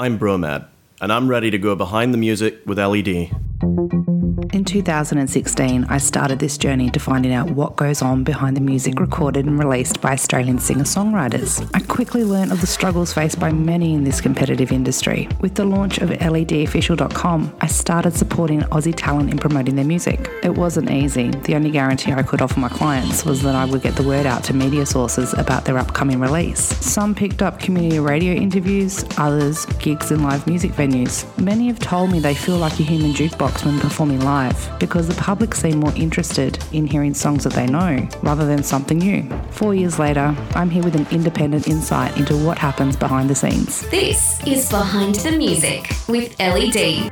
I'm Bromad, and I'm ready to go behind the music with LED. In 2016, I started this journey to finding out what goes on behind the music recorded and released by Australian singer songwriters. I quickly learned of the struggles faced by many in this competitive industry. With the launch of LEDofficial.com, I started supporting Aussie talent in promoting their music. It wasn't easy. The only guarantee I could offer my clients was that I would get the word out to media sources about their upcoming release. Some picked up community radio interviews, others, gigs in live music venues. Many have told me they feel like a human jukebox when performing live because the public seem more interested in hearing songs that they know rather than something new. Four years later, I'm here with an independent insight into what happens behind the scenes. This is Behind the Music with LED.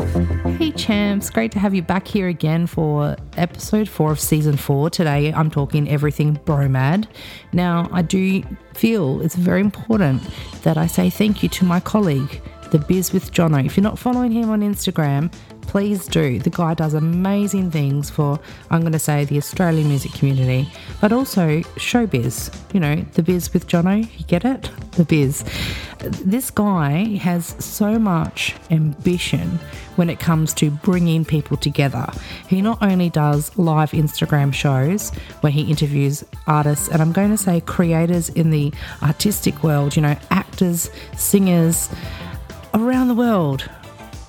Hey champs, great to have you back here again for episode four of season four. Today I'm talking everything bromad. Now, I do feel it's very important that I say thank you to my colleague, The Biz with Jono. If you're not following him on Instagram, please do. The guy does amazing things for, I'm going to say, the Australian music community, but also showbiz. You know, The Biz with Jono, you get it? The Biz. This guy has so much ambition when it comes to bringing people together. He not only does live Instagram shows where he interviews artists, and I'm going to say creators in the artistic world, you know, actors, singers around the world.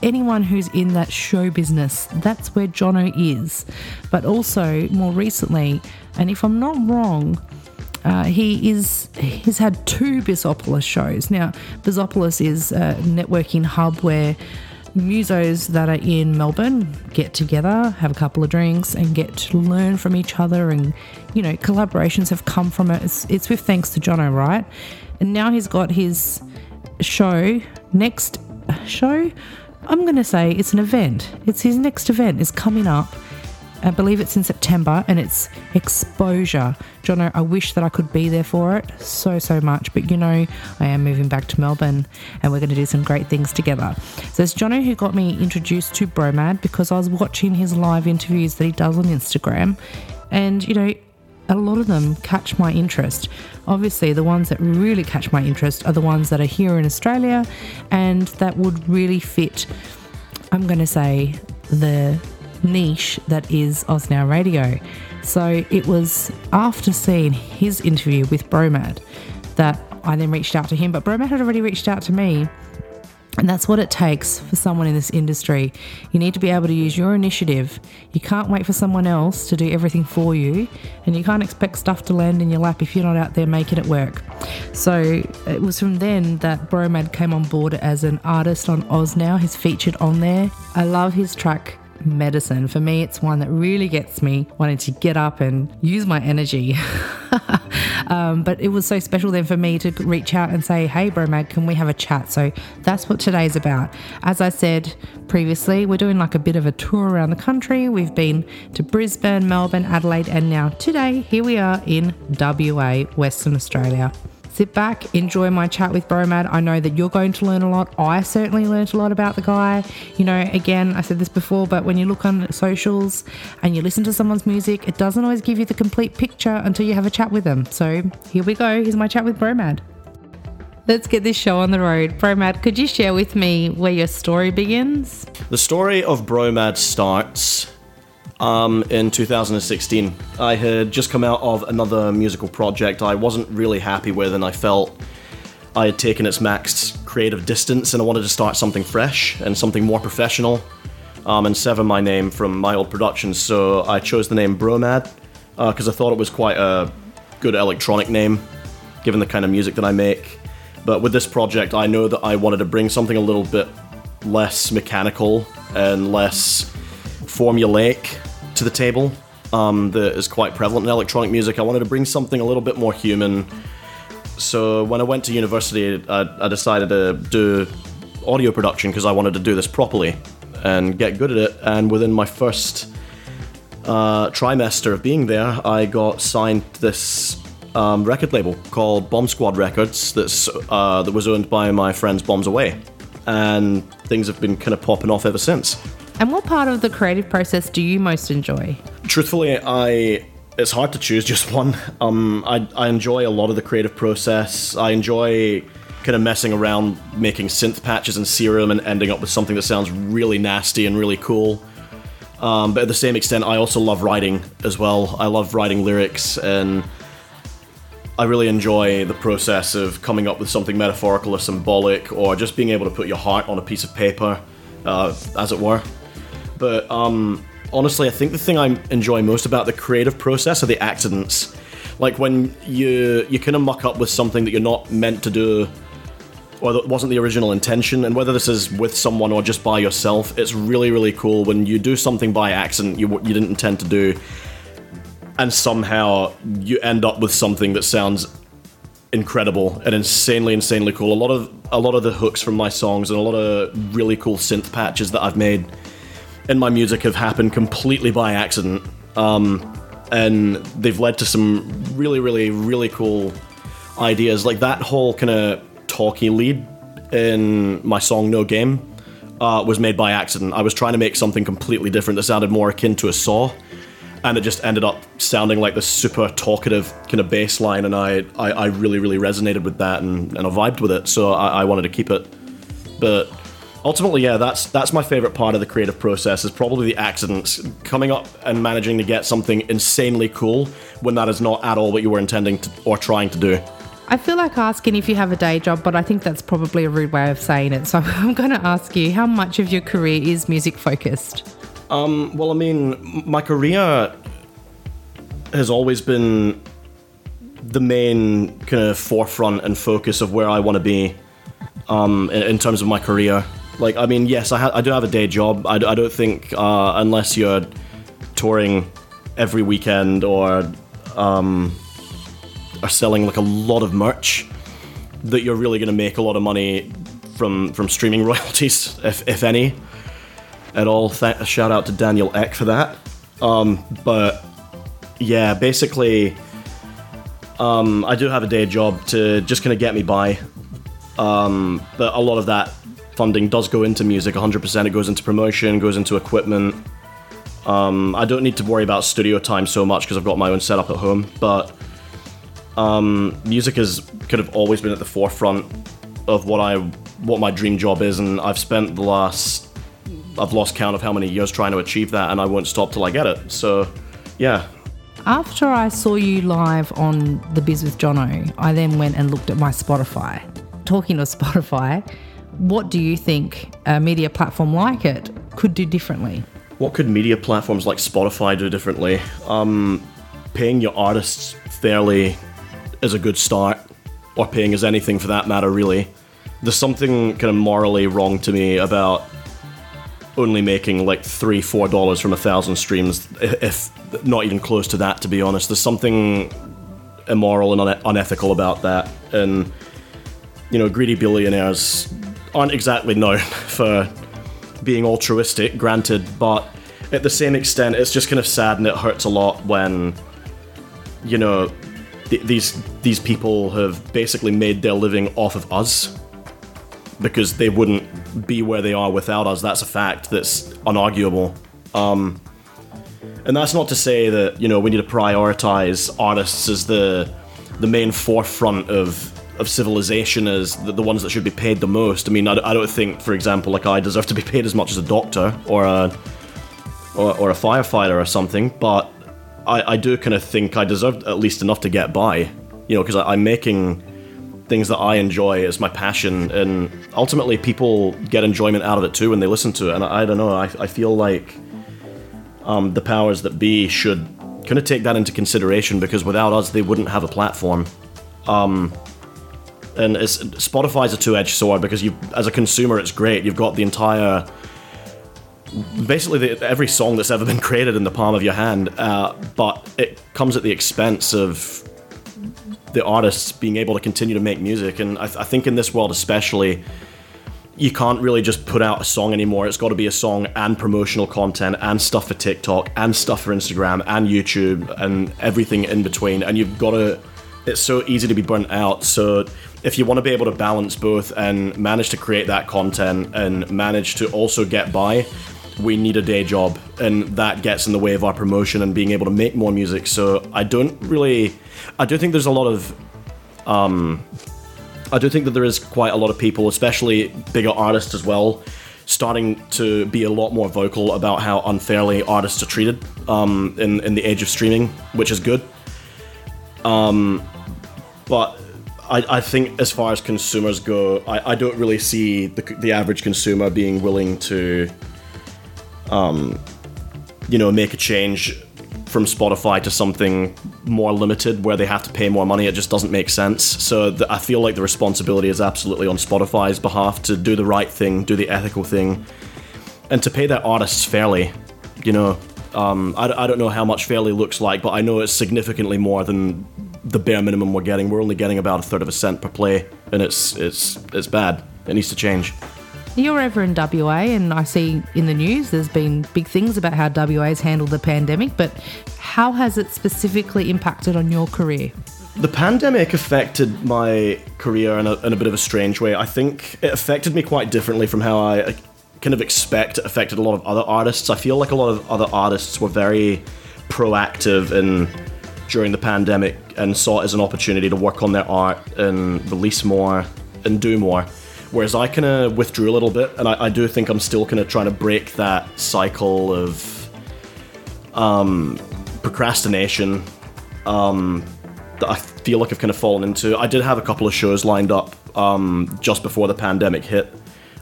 Anyone who's in that show business, that's where Jono is. But also, more recently, and if I'm not wrong, uh, he is he's had two Bizopolis shows. Now, Bizopolis is a networking hub where musos that are in Melbourne get together, have a couple of drinks, and get to learn from each other. And you know, collaborations have come from it. It's, it's with thanks to Jono, right? And now he's got his show next show. I'm going to say it's an event. It's his next event is coming up. I believe it's in September and it's exposure. Jono, I wish that I could be there for it so, so much. But you know, I am moving back to Melbourne and we're going to do some great things together. So it's Jono who got me introduced to Bromad because I was watching his live interviews that he does on Instagram. And, you know, a lot of them catch my interest. Obviously, the ones that really catch my interest are the ones that are here in Australia and that would really fit, I'm going to say, the niche that is Oz Now Radio. So it was after seeing his interview with Bromad that I then reached out to him, but Bromad had already reached out to me. And that's what it takes for someone in this industry. You need to be able to use your initiative. You can't wait for someone else to do everything for you, and you can't expect stuff to land in your lap if you're not out there making it work. So it was from then that Bromad came on board as an artist on Oz Now. He's featured on there. I love his track medicine. For me, it's one that really gets me wanting to get up and use my energy. um, but it was so special then for me to reach out and say, hey, Bromad, can we have a chat? So that's what today's about. As I said previously, we're doing like a bit of a tour around the country. We've been to Brisbane, Melbourne, Adelaide, and now today, here we are in WA, Western Australia. Sit back, enjoy my chat with Bromad. I know that you're going to learn a lot. I certainly learned a lot about the guy. You know, again, I said this before, but when you look on socials and you listen to someone's music, it doesn't always give you the complete picture until you have a chat with them. So here we go. Here's my chat with Bromad. Let's get this show on the road. Bromad, could you share with me where your story begins? The story of Bromad starts um, in 2016. I had just come out of another musical project I wasn't really happy with, and I felt I had taken its max creative distance, and I wanted to start something fresh and something more professional, um, and sever my name from my old productions. So I chose the name Bromad because I thought it was quite a good electronic name, given the kind of music that I make. But with this project, I know that I wanted to bring something a little bit less mechanical and less formulaic to the table um, that is quite prevalent in electronic music. I wanted to bring something a little bit more human. So when I went to university, I, I decided to do audio production because I wanted to do this properly and get good at it. And within my first uh, trimester of being there, I got signed this um, record label called Bomb Squad Records. That's uh, that was owned by my friends Bombs Away, and things have been kind of popping off ever since. And what part of the creative process do you most enjoy? Truthfully, I it's hard to choose just one. Um, I, I enjoy a lot of the creative process. I enjoy kind of messing around making synth patches and Serum and ending up with something that sounds really nasty and really cool. Um, but at the same extent, I also love writing as well. I love writing lyrics, and I really enjoy the process of coming up with something metaphorical or symbolic, or just being able to put your heart on a piece of paper, uh, as it were. But um, honestly, I think the thing I enjoy most about the creative process are the accidents. Like when you you kind of muck up with something that you're not meant to do or that wasn't the original intention, and whether this is with someone or just by yourself, it's really, really cool when you do something by accident you, you didn't intend to do, and somehow you end up with something that sounds incredible and insanely, insanely cool. A lot of a lot of the hooks from my songs and a lot of really cool synth patches that I've made in my music have happened completely by accident, um, and they've led to some really, really, really cool ideas. Like that whole kind of talky lead in my song No Game uh, was made by accident. I was trying to make something completely different that sounded more akin to a saw, and it just ended up sounding like this super talkative kind of bass line, and I, I, I really, really resonated with that and, and I vibed with it, so I, I wanted to keep it. But ultimately, yeah, that's that's my favorite part of the creative process is probably the accidents, coming up and managing to get something insanely cool when that is not at all what you were intending to, or trying to do. I feel like asking if you have a day job, but I think that's probably a rude way of saying it. So I'm going to ask you how much of your career is music focused? Um, well, I mean, my career has always been the main kind of forefront and focus of where I want to be um, in, in, terms of my career. Like, I mean, yes, I, ha- I do have a day job. I, I don't think, uh, unless you're touring every weekend or um, are selling like a lot of merch that you're really going to make a lot of money from from streaming royalties, if, if any, at all. Th- shout out to Daniel Ek for that. Um, but yeah, basically, um, I do have a day job to just kind of get me by. Um, but a lot of that funding does go into music 100%. It goes into promotion, goes into equipment. Um, I don't need to worry about studio time so much because I've got my own setup at home, but um, music has could have always been at the forefront of what I what my dream job is, and I've spent the last I've lost count of how many years trying to achieve that, and I won't stop till I get it. So, yeah. After I saw you live on The Biz with Jono, I then went and looked at my Spotify. Talking of Spotify, what do you think a media platform like it could do differently? What could media platforms like Spotify do differently? Um, paying your artists fairly is a good start, or paying as anything for that matter, really. There's something kind of morally wrong to me about only making like three, four dollars from a thousand streams, if not even close to that, to be honest. There's something immoral and unethical about that. And, you know, greedy billionaires aren't exactly known for being altruistic, granted, but at the same extent, it's just kind of sad and it hurts a lot when, you know, th- these these people have basically made their living off of us because they wouldn't be where they are without us. That's a fact. That's unarguable. Um, and that's not to say that you know we need to prioritize artists as the the main forefront of of civilization as the, the ones that should be paid the most. I mean, I, I, don't think, for example, like I deserve to be paid as much as a doctor or a or, or a firefighter or something, but I, I do kind of think I deserve at least enough to get by, you know, because I'm making things that I enjoy as my passion, and ultimately people get enjoyment out of it too when they listen to it. And I, I don't know, I, I feel like um, the powers that be should kind of take that into consideration because without us, they wouldn't have a platform. Um, and it's, Spotify's a two-edged sword because you, as a consumer, it's great. You've got the entire basically the, every song that's ever been created in the palm of your hand, uh, but it comes at the expense of the artists being able to continue to make music. And I, I, think in this world, especially, you can't really just put out a song anymore. It's got to be a song and promotional content and stuff for TikTok and stuff for Instagram and YouTube and everything in between. And you've got to. It's so easy to be burnt out. So if you want to be able to balance both and manage to create that content and manage to also get by, we need a day job, and that gets in the way of our promotion and being able to make more music. So I don't really, I do think there's a lot of um, I do think that there is quite a lot of people, especially bigger artists as well, starting to be a lot more vocal about how unfairly artists are treated um, in in the age of streaming, which is good. Um, but I, I think as far as consumers go, I, I don't really see the, the average consumer being willing to, um, you know, make a change from Spotify to something more limited where they have to pay more money. It just doesn't make sense. So the, I feel like the responsibility is absolutely on Spotify's behalf to do the right thing, do the ethical thing, and to pay their artists fairly. You know, um, I, I don't know how much fairly looks like, but I know it's significantly more than the bare minimum we're getting. We're only getting about a third of a cent per play, and it's it's it's bad. It needs to change. You're over in WA, and I see in the news there's been big things about how WA's handled the pandemic, but how has it specifically impacted on your career? The pandemic affected my career in a, in a bit of a strange way. I think it affected me quite differently from how I uh, kind of expect it affected a lot of other artists. I feel like a lot of other artists were very proactive in during the pandemic and saw it as an opportunity to work on their art and release more and do more. Whereas I kind of withdrew a little bit, and I, I do think I'm still kind of trying to break that cycle of um, procrastination um, that I feel like I've kind of fallen into. I did have a couple of shows lined up um, just before the pandemic hit,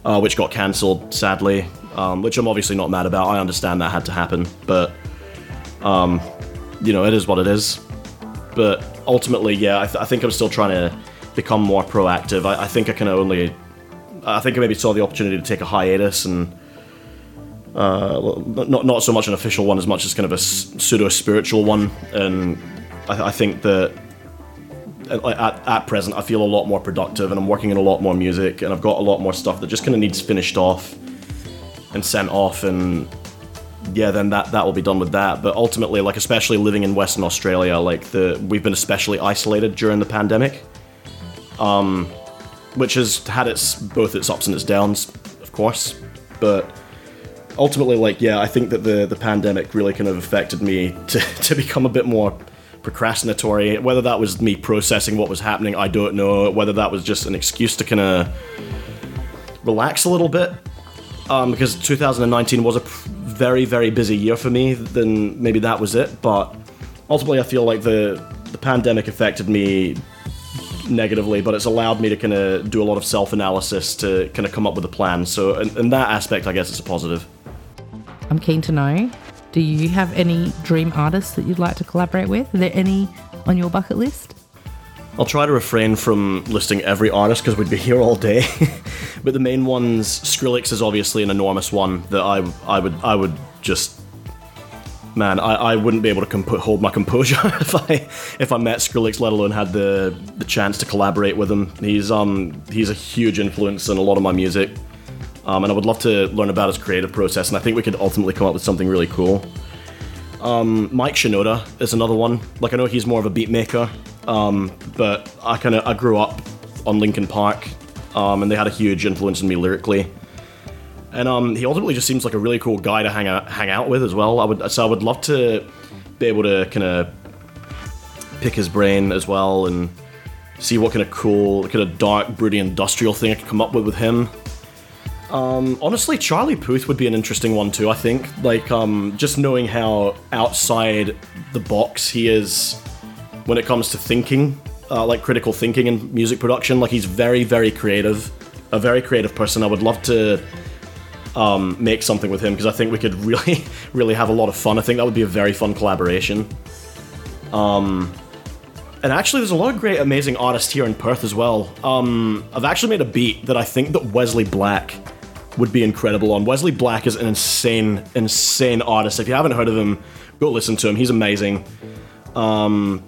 uh, which got cancelled, sadly, um, which I'm obviously not mad about. I understand that had to happen, but um, you know, it is what it is. But ultimately, yeah, I, th- I think I'm still trying to become more proactive. I, I think I can only, I think I maybe saw the opportunity to take a hiatus and. Uh, not not so much an official one as much as kind of a pseudo spiritual one, and I, I think that at, at present I feel a lot more productive and I'm working on a lot more music and I've got a lot more stuff that just kind of needs finished off and sent off and yeah, then that that will be done with that. But ultimately, like especially living in Western Australia, like the we've been especially isolated during the pandemic, um, which has had its both its ups and its downs, of course. But ultimately, like yeah, I think that the the pandemic really kind of affected me to to become a bit more procrastinatory. Whether that was me processing what was happening, I don't know. Whether that was just an excuse to kind of relax a little bit. Um, because 2019 was a very very busy year for me, then maybe that was it. But ultimately, I feel like the the pandemic affected me negatively, but it's allowed me to kind of do a lot of self analysis to kind of come up with a plan. So in, in that aspect, I guess it's a positive. I'm keen to know. Do you have any dream artists that you'd like to collaborate with? Are there any on your bucket list? I'll try to refrain from listing every artist because we'd be here all day. but the main ones, Skrillex is obviously an enormous one that I, I would I would just man, I, I wouldn't be able to comp- hold my composure if I if I met Skrillex, let alone had the the chance to collaborate with him. He's um he's a huge influence in a lot of my music, um, and I would love to learn about his creative process. And I think we could ultimately come up with something really cool. Um, Mike Shinoda is another one. Like I know he's more of a beat maker, um, but I kind of I grew up on Linkin Park, um, and they had a huge influence on me lyrically. And um, he ultimately just seems like a really cool guy to hang out hang out with as well. I would so I would love to be able to kind of pick his brain as well and see what kind of cool, kind of dark, broody, industrial thing I could come up with with him. Um, honestly, Charlie Puth would be an interesting one too. I think, like, um, just knowing how outside the box he is when it comes to thinking, uh, like critical thinking and music production. Like, he's very, very creative, a very creative person. I would love to um, make something with him because I think we could really, really have a lot of fun. I think that would be a very fun collaboration. Um, and actually, there's a lot of great, amazing artists here in Perth as well. Um, I've actually made a beat that I think that Wesley Black would be incredible on. Wesley Black is an insane, insane artist. If you haven't heard of him, go listen to him. He's amazing. Um,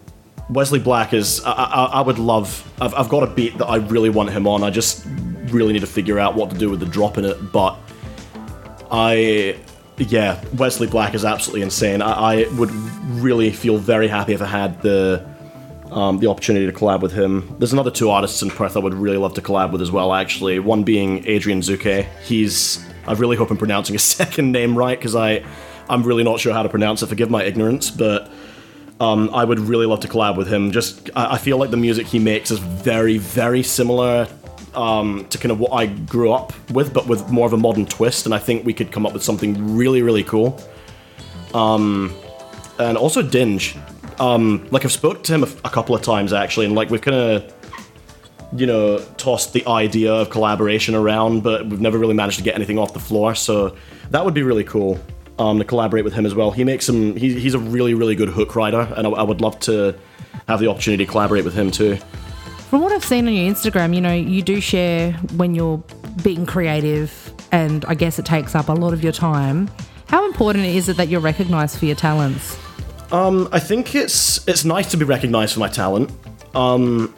Wesley Black is. I, I, I would love. I've, I've got a beat that I really want him on. I just really need to figure out what to do with the drop in it. But I. Yeah, Wesley Black is absolutely insane. I, I would really feel very happy if I had the um, the opportunity to collab with him. There's another two artists in Perth I would really love to collab with as well, actually. One being Adrian Zuke. He's. I really hope I'm pronouncing his second name right because I, I'm really not sure how to pronounce it. Forgive my ignorance, but Um, I would really love to collab with him. Just I, I feel like the music he makes is very, very similar um, to kind of what I grew up with, but with more of a modern twist. And I think we could come up with something really, really cool. Um, and also Dinge. Um, like I've spoke to him a, a couple of times actually, and like we've kind of, you know, tossed the idea of collaboration around, but we've never really managed to get anything off the floor. So that would be really cool um, to collaborate with him as well. He makes some. He, he's a really, really good hook writer, and I, I would love to have the opportunity to collaborate with him too. From what I've seen on your Instagram, you know, you do share when you're being creative, and I guess it takes up a lot of your time. How important is it that you're recognized for your talents? Um, I think it's it's nice to be recognized for my talent. Um,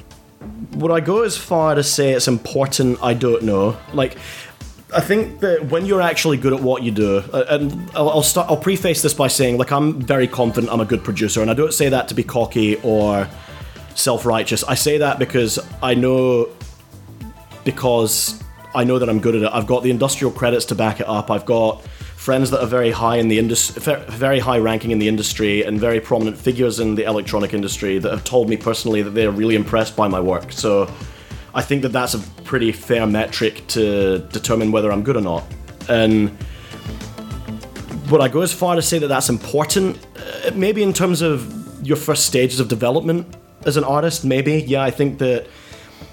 would I go as far to say it's important? I don't know. Like, I think that when you're actually good at what you do, uh, and I'll, start. I'll preface this by saying, like, I'm very confident I'm a good producer, and I don't say that to be cocky or self-righteous. I say that because I know because I know that I'm good at it. I've got the industrial credits to back it up. I've got friends that are very high in the industry, very high ranking in the industry, and very prominent figures in the electronic industry that have told me personally that they're really impressed by my work. So I think that that's a pretty fair metric to determine whether I'm good or not. And would I go as far to say that that's important? Uh, maybe in terms of your first stages of development as an artist, maybe. Yeah, I think that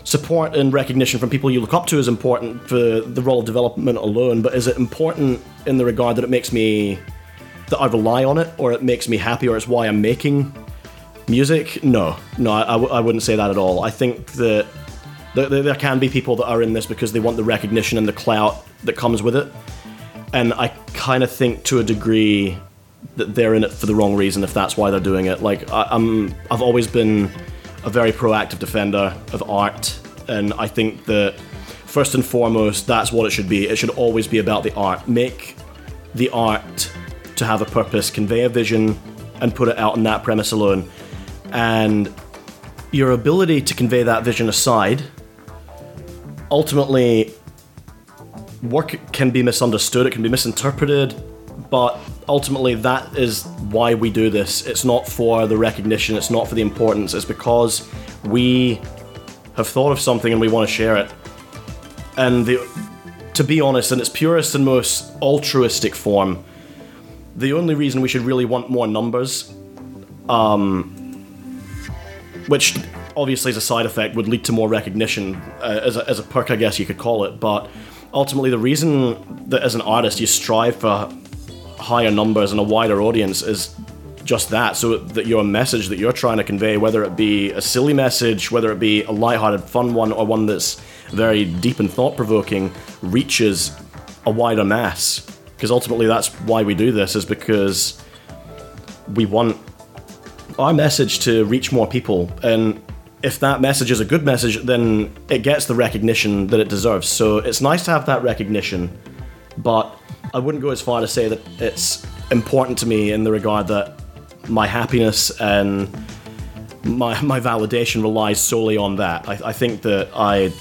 support and recognition from people you look up to is important for the role of development alone, but is it important in the regard that it makes me that I rely on it or it makes me happy or it's why I'm making music? No, no, I wouldn't say that at all. I think that there, there can be people that are in this because they want the recognition and the clout that comes with it. And I kind of think to a degree that they're in it for the wrong reason if that's why they're doing it. Like I, I'm, I've always been a very proactive defender of art, and I think that first and foremost, that's what it should be. It should always be about the art. Make the art to have a purpose, convey a vision, and put it out on that premise alone. And your ability to convey that vision aside, ultimately, work can be misunderstood, it can be misinterpreted, but ultimately that is why we do this. It's not for the recognition, it's not for the importance, it's because we have thought of something and we want to share it. And the, to be honest, in its purest and most altruistic form, the only reason we should really want more numbers, um, which obviously as a side effect would lead to more recognition, uh, as, a, as a perk, I guess you could call it, but ultimately the reason that as an artist you strive for higher numbers and a wider audience is just that. So that your message that you're trying to convey whether it be a silly message whether it be a light-hearted fun one or one that's very deep and thought-provoking reaches a wider mass. Because ultimately that's why we do this is because we want our message to reach more people. And if that message is a good message then it gets the recognition that it deserves so it's nice to have that recognition but I wouldn't go as far to say that it's important to me in the regard that my happiness and my my validation relies solely on that. I, I think that I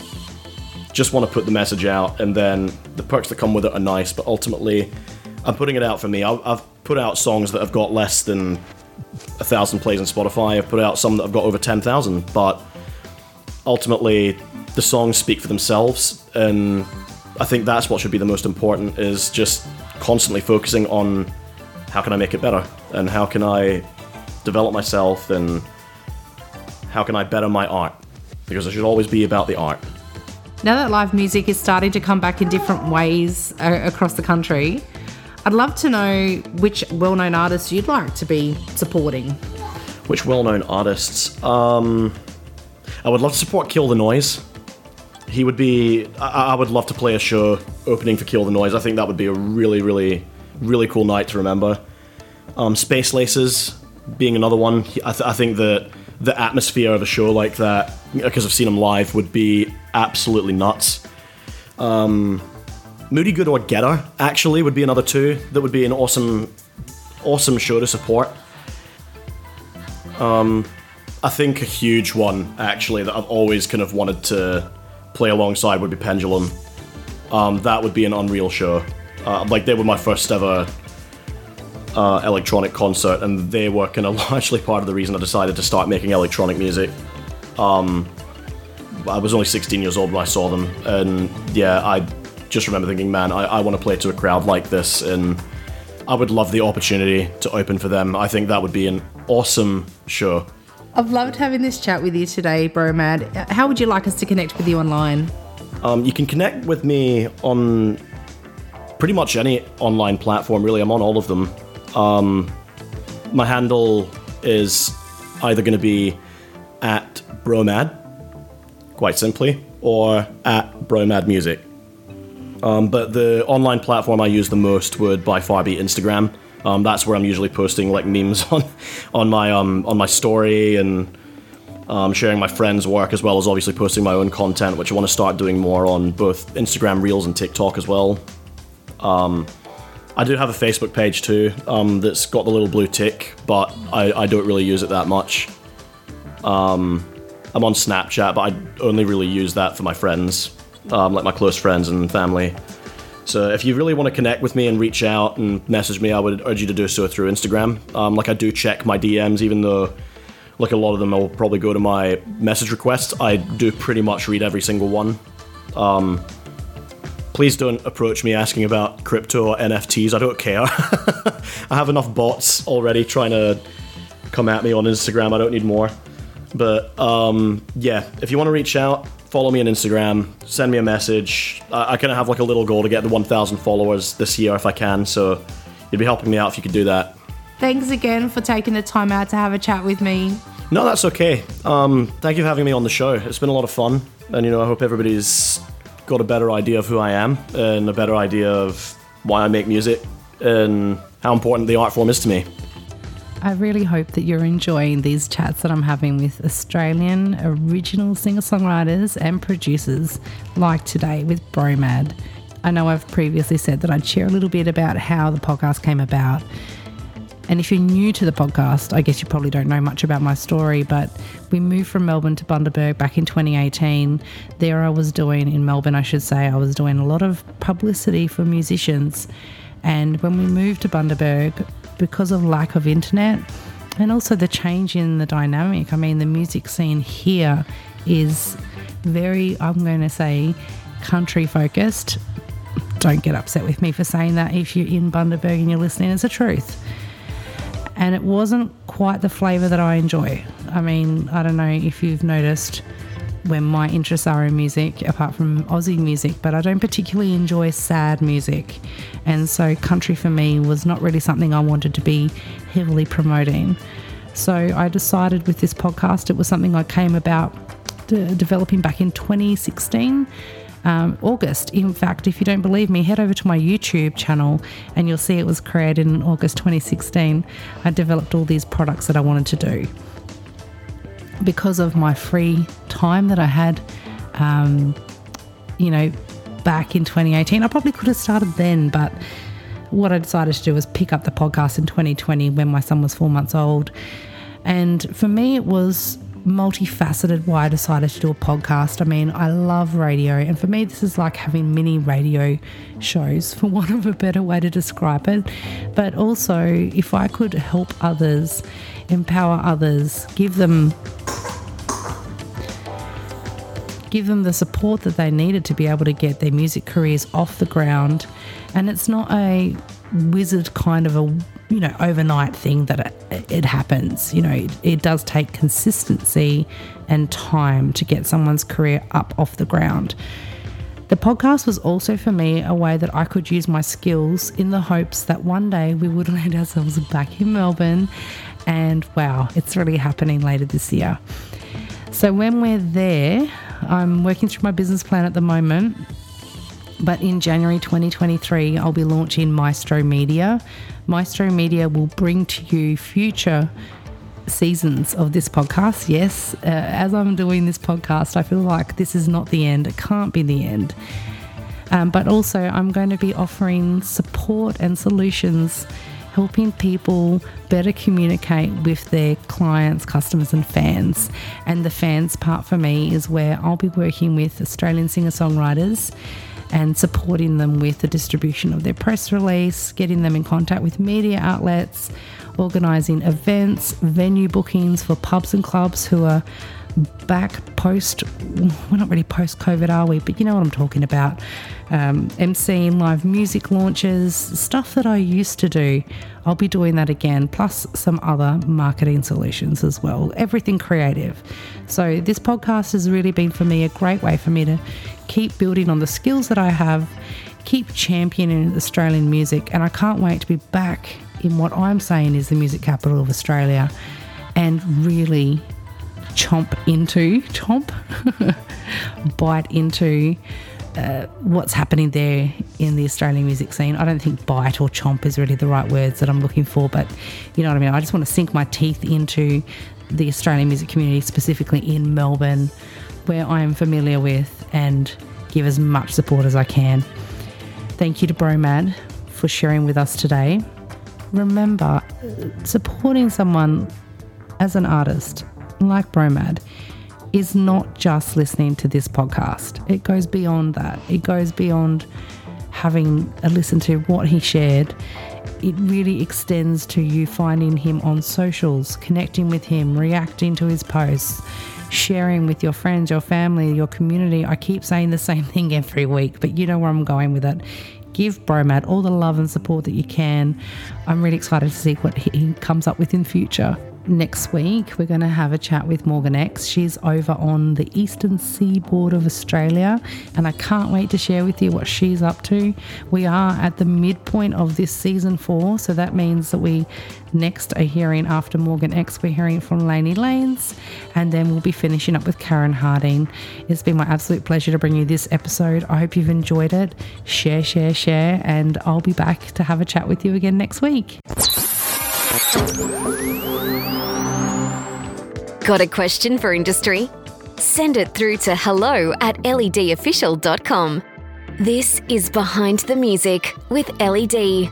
just want to put the message out, and then the perks that come with it are nice. But ultimately, I'm putting it out for me. I've, I've put out songs that have got less than a thousand plays on Spotify. I've put out some that have got over ten thousand, but ultimately, the songs speak for themselves, and I think that's what should be the most important is just constantly focusing on how can I make it better and how can I develop myself and how can I better my art because it should always be about the art. Now that live music is starting to come back in different ways uh, across the country, I'd love to know which well known artists you'd like to be supporting. Which well known artists? Um, I would love to support Kill the Noise he would be. I, I, would love to play a show opening for Kill the Noise. I think that would be a really, really, really cool night to remember. Um, Space Laces being another one. I, th- I think that the atmosphere of a show like that, because I've seen him live, would be absolutely nuts. Um, Moody Good or Getter actually would be another two. That would be an awesome, awesome show to support. Um, I think a huge one actually that I've always kind of wanted to play alongside would be Pendulum. Um, that would be an unreal show. Uh, like they were my first ever uh, electronic concert, and they were kind of largely part of the reason I decided to start making electronic music. Um, I was only 16 years old when I saw them, and yeah, I just remember thinking, man, I, I want to play to a crowd like this, and I would love the opportunity to open for them. I think that would be an awesome show. I've loved having this chat with you today, Bromad. How would you like us to connect with you online? Um, you can connect with me on pretty much any online platform, really. I'm on all of them. Um, my handle is either going to be at Bromad, quite simply, or at Bromad Music. Um, but the online platform I use the most would by far be Instagram. Um, that's where I'm usually posting like memes on on my um, on my story and um, sharing my friends' work as well as obviously posting my own content, which I want to start doing more on both Instagram Reels and TikTok as well. Um, I do have a Facebook page too um, that's got the little blue tick, but I, I don't really use it that much. Um, I'm on Snapchat, but I only really use that for my friends, um, like my close friends and family. So if you really want to connect with me and reach out and message me, I would urge you to do so through Instagram. Um, like I do check my DMs, even though like a lot of them will probably go to my message requests. I do pretty much read every single one. Um, please don't approach me asking about crypto or NFTs. I don't care. I have enough bots already trying to come at me on Instagram. I don't need more. But um, yeah, if you want to reach out, follow me on Instagram, send me a message. I, I kind of have like a little goal to get the 1,000 followers this year if I can. So you'd be helping me out if you could do that. Thanks again for taking the time out to have a chat with me. No, that's okay. Um, thank you for having me on the show. It's been a lot of fun, and you know, I hope everybody's got a better idea of who I am and a better idea of why I make music and how important the art form is to me. I really hope that you're enjoying these chats that I'm having with Australian original singer songwriters and producers, like today with Bromad. I know I've previously said that I'd share a little bit about how the podcast came about and if you're new to the podcast, I guess you probably don't know much about my story, but we moved from Melbourne to Bundaberg back in 2018. There I was doing, in Melbourne, I should say, I was doing a lot of publicity for musicians. And when we moved to Bundaberg, because of lack of internet and also the change in the dynamic, I mean, the music scene here is very, I'm going to say, country focused. Don't get upset with me for saying that if you're in Bundaberg and you're listening, it's the truth and it wasn't quite the flavour that I enjoy. I mean, I don't know if you've noticed when my interests are in music, apart from Aussie music, but I don't particularly enjoy sad music. And so, country for me was not really something I wanted to be heavily promoting. So, I decided with this podcast, it was something I came about developing back in 2016 um, August. In fact, if you don't believe me, head over to my YouTube channel and you'll see it was created in August 2016. I developed all these products that I wanted to do. Because of my free time that I had, um, you know, back in 2018, I probably could have started then, but what I decided to do was pick up the podcast in 2020 when my son was four months old. And for me, it was multifaceted why I decided to do a podcast. I mean, I love radio, and for me, this is like having mini radio shows, for want of a better way to describe it. But also, if I could help others, empower others, give them give them the support that they needed to be able to get their music careers off the ground. And it's not a wizard kind of a you know overnight thing that it, it happens you know it, it, does take consistency and time to get someone's career up off the ground the podcast was also for me a way that I could use my skills in the hopes that one day we would land ourselves back in Melbourne and wow it's really happening later this year so when we're there I'm working through my business plan at the moment but in January 2023, I'll be launching Maestro Media. Maestro Media will bring to you future seasons of this podcast. Yes, uh, as I'm doing this podcast, I feel like this is not the end. It can't be the end. Um, but also, I'm going to be offering support and solutions, helping people better communicate with their clients, customers, and fans. And the fans part for me is where I'll be working with Australian singer songwriters and supporting them with the distribution of their press release, getting them in contact with media outlets, organising events, venue bookings for pubs and clubs who are back post, we're not really post COVID, are we? But you know what I'm talking about. Um, emceeing live music launches, stuff that I used to do. I'll be doing that again, plus some other marketing solutions as well. Everything creative. So, this podcast has really been for me a great way for me to keep building on the skills that I have, keep championing Australian music, and I can't wait to be back in what I'm saying is the music capital of Australia and really chomp into, chomp, bite into uh, what's happening there in the Australian music scene. I don't think bite or chomp is really the right words that I'm looking for, but you know what I mean? I just want to sink my teeth into the Australian music community, specifically in Melbourne, where I am familiar with, and give as much support as I can. Thank you to Bromad for sharing with us today. Remember, supporting someone as an artist like Bromad is not just listening to this podcast. It goes beyond that. It goes beyond having a listen to what he shared. It really extends to you finding him on socials, connecting with him, reacting to his posts, sharing with your friends, your family, your community. I keep saying the same thing every week, but you know where I'm going with it. Give Bromad all the love and support that you can. I'm really excited to see what he comes up with in future next week, we're going to have a chat with Morgan X. She's over on the eastern seaboard of Australia, and I can't wait to share with you what she's up to. We are at the midpoint of this season four, so that means that we next are hearing after Morgan X, we're hearing from Lainey Lanes, and then we'll be finishing up with Karen Harding. It's been my absolute pleasure to bring you this episode. I hope you've enjoyed it. Share, share, share, and I'll be back to have a chat with you again next week. Got a question for industry? Send it through to hello at ledofficial.com. This is Behind the Music with LED.